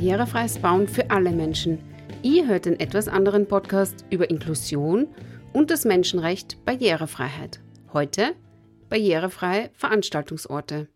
Barrierefreies Bauen für alle Menschen. Ihr hört den etwas anderen Podcast über Inklusion und das Menschenrecht Barrierefreiheit. Heute barrierefreie Veranstaltungsorte.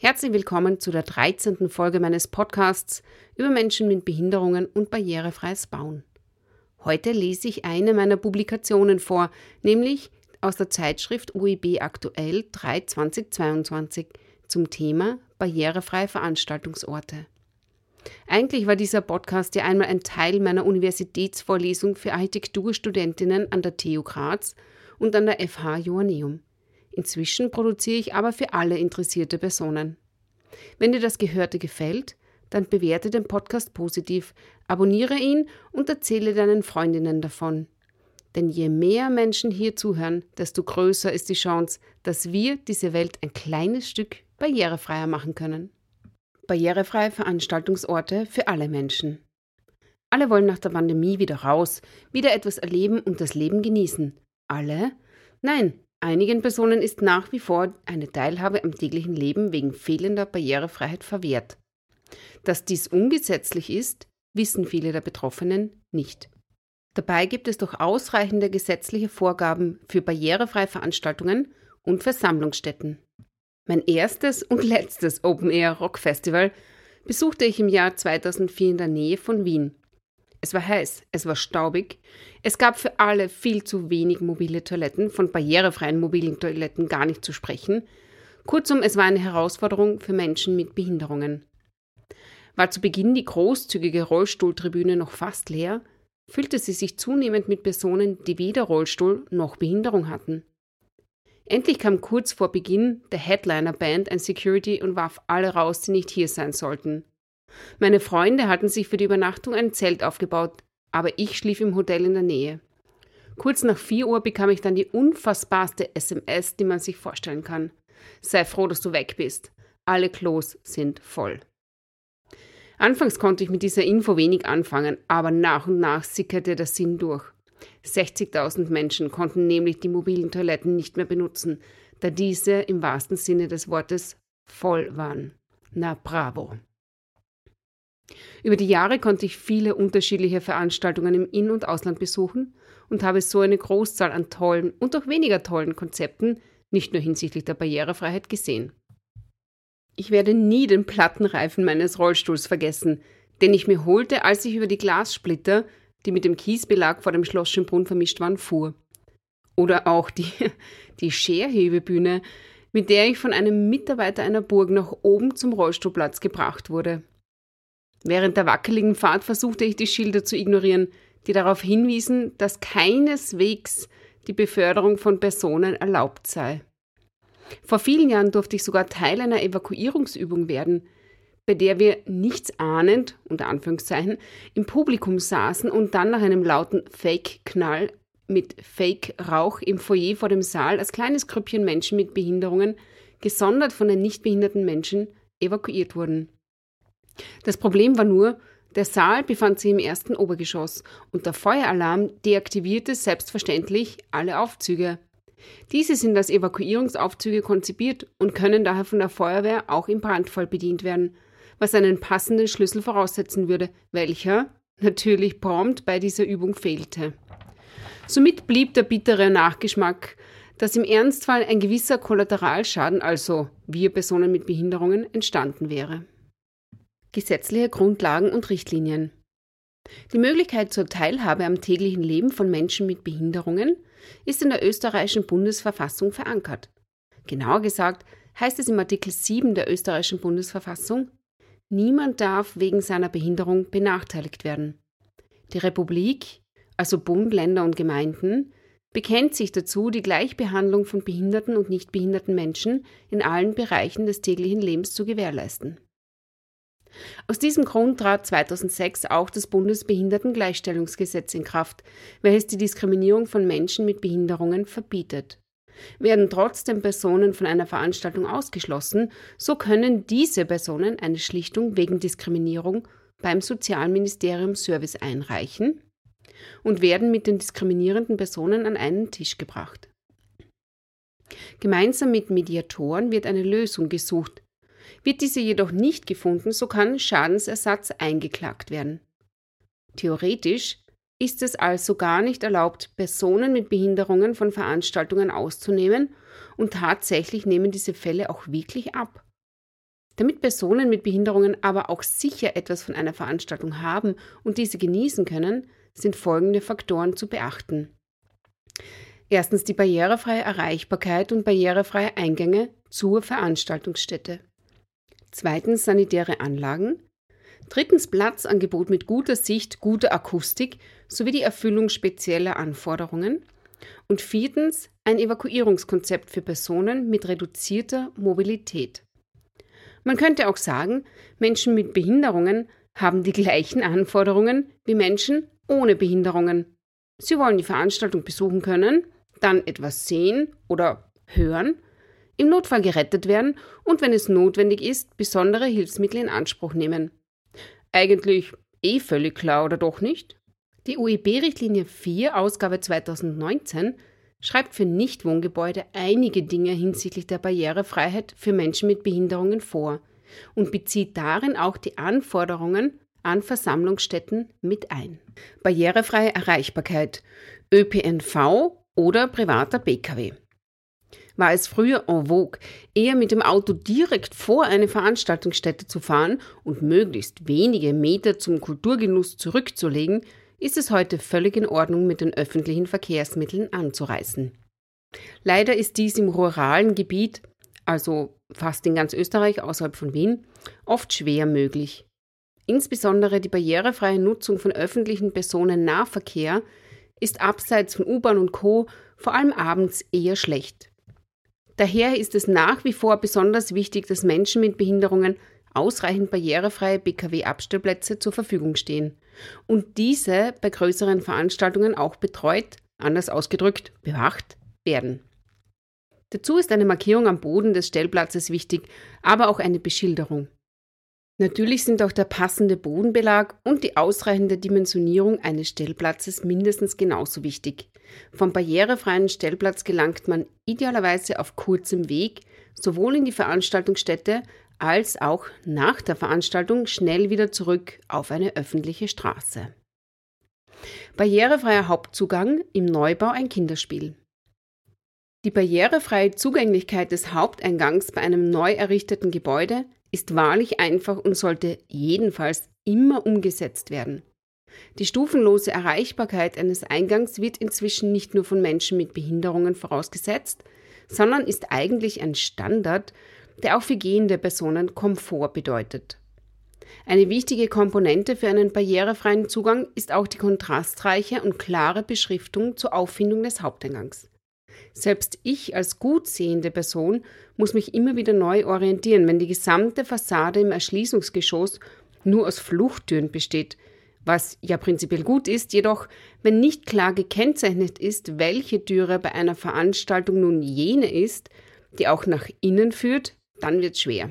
Herzlich willkommen zu der 13. Folge meines Podcasts über Menschen mit Behinderungen und barrierefreies Bauen. Heute lese ich eine meiner Publikationen vor, nämlich aus der Zeitschrift UEB Aktuell 3 2022 zum Thema barrierefreie Veranstaltungsorte. Eigentlich war dieser Podcast ja einmal ein Teil meiner Universitätsvorlesung für Architekturstudentinnen an der TU Graz und an der FH Joanneum. Inzwischen produziere ich aber für alle interessierte Personen. Wenn dir das Gehörte gefällt, dann bewerte den Podcast positiv, abonniere ihn und erzähle deinen Freundinnen davon. Denn je mehr Menschen hier zuhören, desto größer ist die Chance, dass wir diese Welt ein kleines Stück barrierefreier machen können. Barrierefreie Veranstaltungsorte für alle Menschen. Alle wollen nach der Pandemie wieder raus, wieder etwas erleben und das Leben genießen. Alle? Nein, einigen Personen ist nach wie vor eine Teilhabe am täglichen Leben wegen fehlender Barrierefreiheit verwehrt. Dass dies ungesetzlich ist, wissen viele der Betroffenen nicht. Dabei gibt es doch ausreichende gesetzliche Vorgaben für barrierefreie Veranstaltungen und Versammlungsstätten. Mein erstes und letztes Open Air Rock Festival besuchte ich im Jahr 2004 in der Nähe von Wien. Es war heiß, es war staubig, es gab für alle viel zu wenig mobile Toiletten, von barrierefreien mobilen Toiletten gar nicht zu sprechen. Kurzum, es war eine Herausforderung für Menschen mit Behinderungen. War zu Beginn die großzügige Rollstuhltribüne noch fast leer, füllte sie sich zunehmend mit Personen, die weder Rollstuhl noch Behinderung hatten. Endlich kam kurz vor Beginn der Headliner-Band ein Security und warf alle raus, die nicht hier sein sollten. Meine Freunde hatten sich für die Übernachtung ein Zelt aufgebaut, aber ich schlief im Hotel in der Nähe. Kurz nach 4 Uhr bekam ich dann die unfassbarste SMS, die man sich vorstellen kann. Sei froh, dass du weg bist. Alle Klos sind voll. Anfangs konnte ich mit dieser Info wenig anfangen, aber nach und nach sickerte der Sinn durch. 60.000 Menschen konnten nämlich die mobilen Toiletten nicht mehr benutzen, da diese im wahrsten Sinne des Wortes voll waren. Na bravo. Über die Jahre konnte ich viele unterschiedliche Veranstaltungen im In- und Ausland besuchen und habe so eine Großzahl an tollen und auch weniger tollen Konzepten, nicht nur hinsichtlich der Barrierefreiheit, gesehen. Ich werde nie den Plattenreifen meines Rollstuhls vergessen, den ich mir holte, als ich über die Glassplitter die mit dem Kiesbelag vor dem Schloss Schönbrunn vermischt waren, fuhr. Oder auch die, die Scherhebebühne, mit der ich von einem Mitarbeiter einer Burg nach oben zum Rollstuhlplatz gebracht wurde. Während der wackeligen Fahrt versuchte ich die Schilder zu ignorieren, die darauf hinwiesen, dass keineswegs die Beförderung von Personen erlaubt sei. Vor vielen Jahren durfte ich sogar Teil einer Evakuierungsübung werden, bei der wir nichts ahnend, unter Anführungszeichen, im Publikum saßen und dann nach einem lauten Fake-Knall mit Fake-Rauch im Foyer vor dem Saal als kleines Grüppchen Menschen mit Behinderungen, gesondert von den nicht behinderten Menschen, evakuiert wurden. Das Problem war nur, der Saal befand sich im ersten Obergeschoss und der Feueralarm deaktivierte selbstverständlich alle Aufzüge. Diese sind als Evakuierungsaufzüge konzipiert und können daher von der Feuerwehr auch im Brandfall bedient werden, was einen passenden Schlüssel voraussetzen würde, welcher natürlich prompt bei dieser Übung fehlte. Somit blieb der bittere Nachgeschmack, dass im Ernstfall ein gewisser Kollateralschaden, also wir Personen mit Behinderungen, entstanden wäre. Gesetzliche Grundlagen und Richtlinien. Die Möglichkeit zur Teilhabe am täglichen Leben von Menschen mit Behinderungen ist in der österreichischen Bundesverfassung verankert. Genauer gesagt heißt es im Artikel 7 der österreichischen Bundesverfassung, Niemand darf wegen seiner Behinderung benachteiligt werden. Die Republik, also Bund, Länder und Gemeinden, bekennt sich dazu, die Gleichbehandlung von behinderten und nicht behinderten Menschen in allen Bereichen des täglichen Lebens zu gewährleisten. Aus diesem Grund trat 2006 auch das Bundesbehindertengleichstellungsgesetz in Kraft, welches die Diskriminierung von Menschen mit Behinderungen verbietet. Werden trotzdem Personen von einer Veranstaltung ausgeschlossen, so können diese Personen eine Schlichtung wegen Diskriminierung beim Sozialministerium Service einreichen und werden mit den diskriminierenden Personen an einen Tisch gebracht. Gemeinsam mit Mediatoren wird eine Lösung gesucht. Wird diese jedoch nicht gefunden, so kann Schadensersatz eingeklagt werden. Theoretisch ist es also gar nicht erlaubt, Personen mit Behinderungen von Veranstaltungen auszunehmen und tatsächlich nehmen diese Fälle auch wirklich ab. Damit Personen mit Behinderungen aber auch sicher etwas von einer Veranstaltung haben und diese genießen können, sind folgende Faktoren zu beachten. Erstens die barrierefreie Erreichbarkeit und barrierefreie Eingänge zur Veranstaltungsstätte. Zweitens sanitäre Anlagen. Drittens Platzangebot mit guter Sicht, guter Akustik sowie die Erfüllung spezieller Anforderungen. Und viertens ein Evakuierungskonzept für Personen mit reduzierter Mobilität. Man könnte auch sagen, Menschen mit Behinderungen haben die gleichen Anforderungen wie Menschen ohne Behinderungen. Sie wollen die Veranstaltung besuchen können, dann etwas sehen oder hören, im Notfall gerettet werden und wenn es notwendig ist, besondere Hilfsmittel in Anspruch nehmen. Eigentlich eh völlig klar oder doch nicht? Die UEB-Richtlinie 4, Ausgabe 2019, schreibt für Nichtwohngebäude einige Dinge hinsichtlich der Barrierefreiheit für Menschen mit Behinderungen vor und bezieht darin auch die Anforderungen an Versammlungsstätten mit ein. Barrierefreie Erreichbarkeit, ÖPNV oder privater Pkw. War es früher en vogue, eher mit dem Auto direkt vor eine Veranstaltungsstätte zu fahren und möglichst wenige Meter zum Kulturgenuss zurückzulegen, ist es heute völlig in Ordnung, mit den öffentlichen Verkehrsmitteln anzureisen. Leider ist dies im ruralen Gebiet, also fast in ganz Österreich außerhalb von Wien, oft schwer möglich. Insbesondere die barrierefreie Nutzung von öffentlichen Personennahverkehr ist abseits von U-Bahn und Co. vor allem abends eher schlecht. Daher ist es nach wie vor besonders wichtig, dass Menschen mit Behinderungen ausreichend barrierefreie BKW-Abstellplätze zur Verfügung stehen und diese bei größeren Veranstaltungen auch betreut, anders ausgedrückt, bewacht werden. Dazu ist eine Markierung am Boden des Stellplatzes wichtig, aber auch eine Beschilderung. Natürlich sind auch der passende Bodenbelag und die ausreichende Dimensionierung eines Stellplatzes mindestens genauso wichtig. Vom barrierefreien Stellplatz gelangt man idealerweise auf kurzem Weg sowohl in die Veranstaltungsstätte als auch nach der Veranstaltung schnell wieder zurück auf eine öffentliche Straße. Barrierefreier Hauptzugang im Neubau ein Kinderspiel. Die barrierefreie Zugänglichkeit des Haupteingangs bei einem neu errichteten Gebäude ist wahrlich einfach und sollte jedenfalls immer umgesetzt werden. Die stufenlose Erreichbarkeit eines Eingangs wird inzwischen nicht nur von Menschen mit Behinderungen vorausgesetzt, sondern ist eigentlich ein Standard, der auch für gehende Personen Komfort bedeutet. Eine wichtige Komponente für einen barrierefreien Zugang ist auch die kontrastreiche und klare Beschriftung zur Auffindung des Haupteingangs. Selbst ich als gut sehende Person muss mich immer wieder neu orientieren, wenn die gesamte Fassade im Erschließungsgeschoss nur aus Fluchttüren besteht, was ja prinzipiell gut ist, jedoch wenn nicht klar gekennzeichnet ist, welche Türe bei einer Veranstaltung nun jene ist, die auch nach innen führt, dann wird schwer.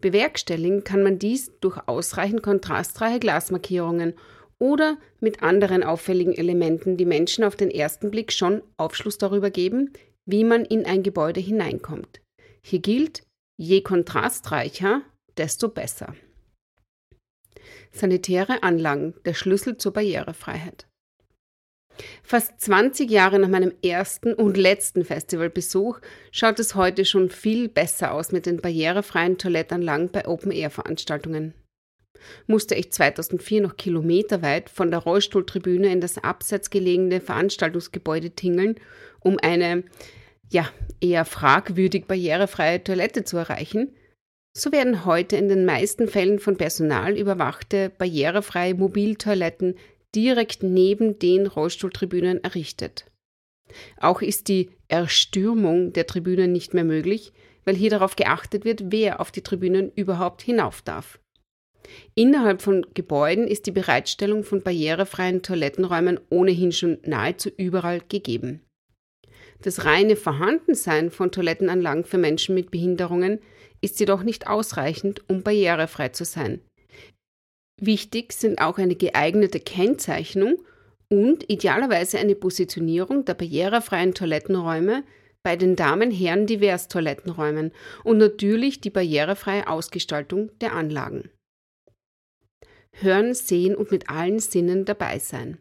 Bewerkstelligen kann man dies durch ausreichend kontrastreiche Glasmarkierungen oder mit anderen auffälligen Elementen, die Menschen auf den ersten Blick schon Aufschluss darüber geben, wie man in ein Gebäude hineinkommt. Hier gilt, je kontrastreicher, desto besser. Sanitäre Anlagen, der Schlüssel zur Barrierefreiheit. Fast 20 Jahre nach meinem ersten und letzten Festivalbesuch schaut es heute schon viel besser aus mit den barrierefreien Toilettanlagen bei Open-Air-Veranstaltungen musste ich 2004 noch kilometerweit von der Rollstuhltribüne in das abseits gelegene Veranstaltungsgebäude tingeln, um eine, ja, eher fragwürdig barrierefreie Toilette zu erreichen, so werden heute in den meisten Fällen von Personal überwachte barrierefreie Mobiltoiletten direkt neben den Rollstuhltribünen errichtet. Auch ist die Erstürmung der Tribünen nicht mehr möglich, weil hier darauf geachtet wird, wer auf die Tribünen überhaupt hinauf darf. Innerhalb von Gebäuden ist die Bereitstellung von barrierefreien Toilettenräumen ohnehin schon nahezu überall gegeben. Das reine Vorhandensein von Toilettenanlagen für Menschen mit Behinderungen ist jedoch nicht ausreichend, um barrierefrei zu sein. Wichtig sind auch eine geeignete Kennzeichnung und idealerweise eine Positionierung der barrierefreien Toilettenräume bei den Damen-Herren divers Toilettenräumen und natürlich die barrierefreie Ausgestaltung der Anlagen. Hören, sehen und mit allen Sinnen dabei sein.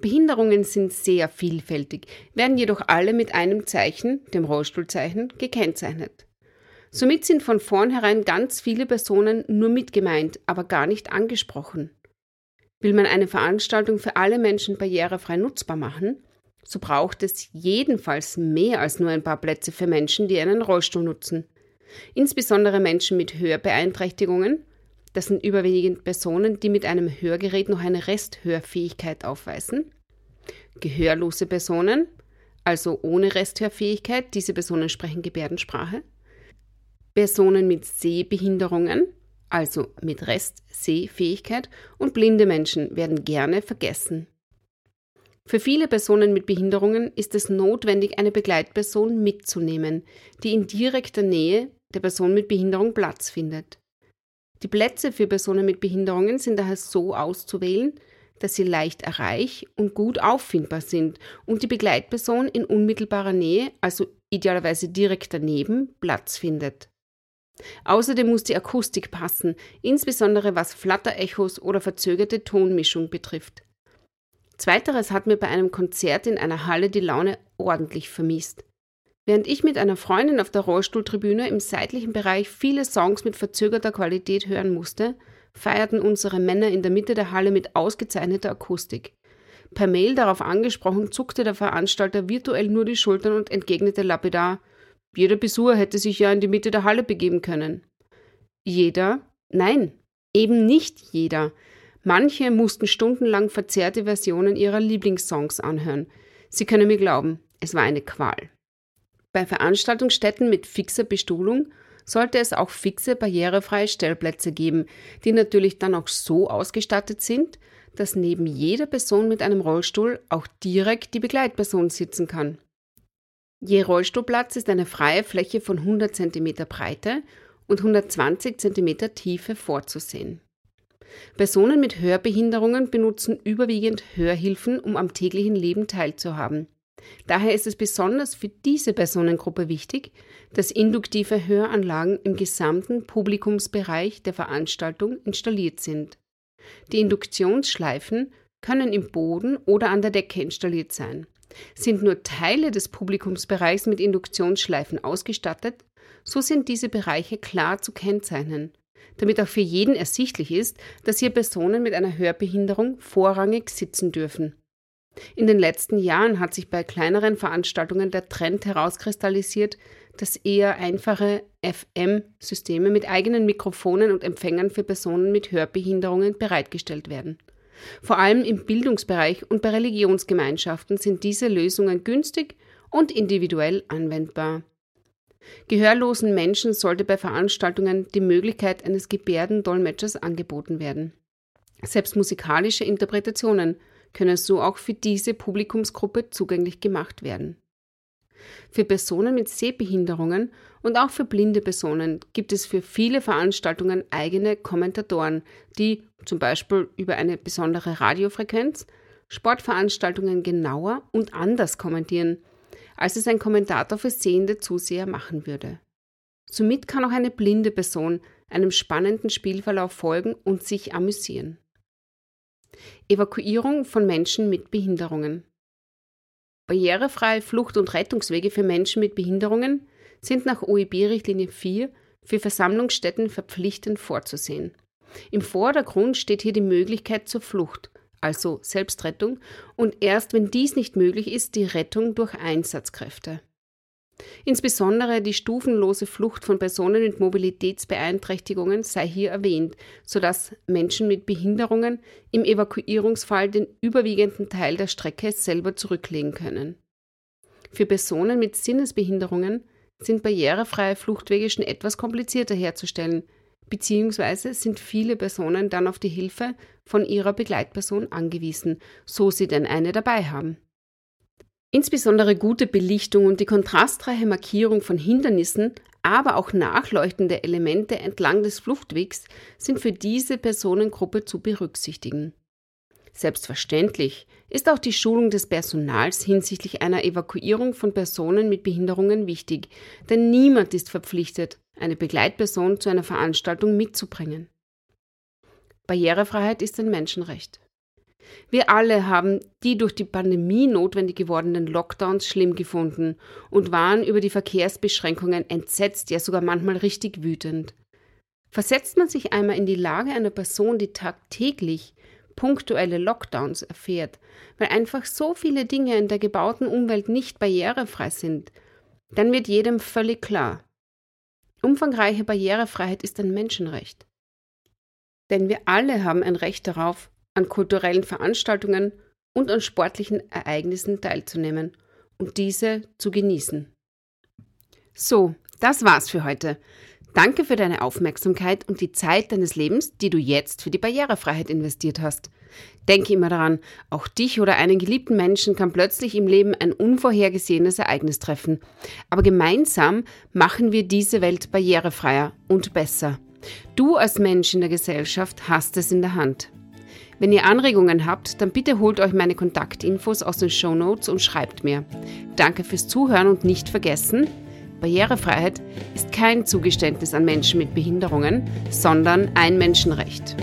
Behinderungen sind sehr vielfältig, werden jedoch alle mit einem Zeichen, dem Rollstuhlzeichen, gekennzeichnet. Somit sind von vornherein ganz viele Personen nur mitgemeint, aber gar nicht angesprochen. Will man eine Veranstaltung für alle Menschen barrierefrei nutzbar machen, so braucht es jedenfalls mehr als nur ein paar Plätze für Menschen, die einen Rollstuhl nutzen. Insbesondere Menschen mit Hörbeeinträchtigungen, das sind überwiegend Personen, die mit einem Hörgerät noch eine Resthörfähigkeit aufweisen. Gehörlose Personen, also ohne Resthörfähigkeit, diese Personen sprechen Gebärdensprache. Personen mit Sehbehinderungen, also mit Restsehfähigkeit, und blinde Menschen werden gerne vergessen. Für viele Personen mit Behinderungen ist es notwendig, eine Begleitperson mitzunehmen, die in direkter Nähe der Person mit Behinderung Platz findet. Die Plätze für Personen mit Behinderungen sind daher so auszuwählen, dass sie leicht erreich und gut auffindbar sind und die Begleitperson in unmittelbarer Nähe, also idealerweise direkt daneben, Platz findet. Außerdem muss die Akustik passen, insbesondere was Flatterechos oder verzögerte Tonmischung betrifft. Zweiteres hat mir bei einem Konzert in einer Halle die Laune ordentlich vermisst. Während ich mit einer Freundin auf der Rollstuhltribüne im seitlichen Bereich viele Songs mit verzögerter Qualität hören musste, feierten unsere Männer in der Mitte der Halle mit ausgezeichneter Akustik. Per Mail darauf angesprochen, zuckte der Veranstalter virtuell nur die Schultern und entgegnete lapidar, jeder Besucher hätte sich ja in die Mitte der Halle begeben können. Jeder? Nein, eben nicht jeder. Manche mussten stundenlang verzerrte Versionen ihrer Lieblingssongs anhören. Sie können mir glauben, es war eine Qual. Bei Veranstaltungsstätten mit fixer Bestuhlung sollte es auch fixe barrierefreie Stellplätze geben, die natürlich dann auch so ausgestattet sind, dass neben jeder Person mit einem Rollstuhl auch direkt die Begleitperson sitzen kann. Je Rollstuhlplatz ist eine freie Fläche von 100 cm Breite und 120 cm Tiefe vorzusehen. Personen mit Hörbehinderungen benutzen überwiegend Hörhilfen, um am täglichen Leben teilzuhaben. Daher ist es besonders für diese Personengruppe wichtig, dass induktive Höranlagen im gesamten Publikumsbereich der Veranstaltung installiert sind. Die Induktionsschleifen können im Boden oder an der Decke installiert sein. Sind nur Teile des Publikumsbereichs mit Induktionsschleifen ausgestattet, so sind diese Bereiche klar zu kennzeichnen damit auch für jeden ersichtlich ist, dass hier Personen mit einer Hörbehinderung vorrangig sitzen dürfen. In den letzten Jahren hat sich bei kleineren Veranstaltungen der Trend herauskristallisiert, dass eher einfache FM-Systeme mit eigenen Mikrofonen und Empfängern für Personen mit Hörbehinderungen bereitgestellt werden. Vor allem im Bildungsbereich und bei Religionsgemeinschaften sind diese Lösungen günstig und individuell anwendbar. Gehörlosen Menschen sollte bei Veranstaltungen die Möglichkeit eines Gebärdendolmetschers angeboten werden. Selbst musikalische Interpretationen können so auch für diese Publikumsgruppe zugänglich gemacht werden. Für Personen mit Sehbehinderungen und auch für blinde Personen gibt es für viele Veranstaltungen eigene Kommentatoren, die zum Beispiel über eine besondere Radiofrequenz Sportveranstaltungen genauer und anders kommentieren als es ein Kommentator für sehende Zuseher machen würde. Somit kann auch eine blinde Person einem spannenden Spielverlauf folgen und sich amüsieren. Evakuierung von Menschen mit Behinderungen. Barrierefreie Flucht- und Rettungswege für Menschen mit Behinderungen sind nach OEB-Richtlinie 4 für Versammlungsstätten verpflichtend vorzusehen. Im Vordergrund steht hier die Möglichkeit zur Flucht, also Selbstrettung, und erst wenn dies nicht möglich ist, die Rettung durch Einsatzkräfte. Insbesondere die stufenlose Flucht von Personen mit Mobilitätsbeeinträchtigungen sei hier erwähnt, sodass Menschen mit Behinderungen im Evakuierungsfall den überwiegenden Teil der Strecke selber zurücklegen können. Für Personen mit Sinnesbehinderungen sind barrierefreie Fluchtwege schon etwas komplizierter herzustellen, beziehungsweise sind viele Personen dann auf die Hilfe von ihrer Begleitperson angewiesen, so sie denn eine dabei haben. Insbesondere gute Belichtung und die kontrastreiche Markierung von Hindernissen, aber auch nachleuchtende Elemente entlang des Fluchtwegs sind für diese Personengruppe zu berücksichtigen. Selbstverständlich ist auch die Schulung des Personals hinsichtlich einer Evakuierung von Personen mit Behinderungen wichtig, denn niemand ist verpflichtet, eine Begleitperson zu einer Veranstaltung mitzubringen. Barrierefreiheit ist ein Menschenrecht. Wir alle haben die durch die Pandemie notwendig gewordenen Lockdowns schlimm gefunden und waren über die Verkehrsbeschränkungen entsetzt, ja sogar manchmal richtig wütend. Versetzt man sich einmal in die Lage einer Person, die tagtäglich punktuelle Lockdowns erfährt, weil einfach so viele Dinge in der gebauten Umwelt nicht barrierefrei sind, dann wird jedem völlig klar. Umfangreiche Barrierefreiheit ist ein Menschenrecht. Denn wir alle haben ein Recht darauf, an kulturellen Veranstaltungen und an sportlichen Ereignissen teilzunehmen und diese zu genießen. So, das war's für heute. Danke für deine Aufmerksamkeit und die Zeit deines Lebens, die du jetzt für die Barrierefreiheit investiert hast. Denke immer daran, auch dich oder einen geliebten Menschen kann plötzlich im Leben ein unvorhergesehenes Ereignis treffen. Aber gemeinsam machen wir diese Welt barrierefreier und besser. Du als Mensch in der Gesellschaft hast es in der Hand. Wenn ihr Anregungen habt, dann bitte holt euch meine Kontaktinfos aus den Show Notes und schreibt mir. Danke fürs Zuhören und nicht vergessen, Barrierefreiheit ist kein Zugeständnis an Menschen mit Behinderungen, sondern ein Menschenrecht.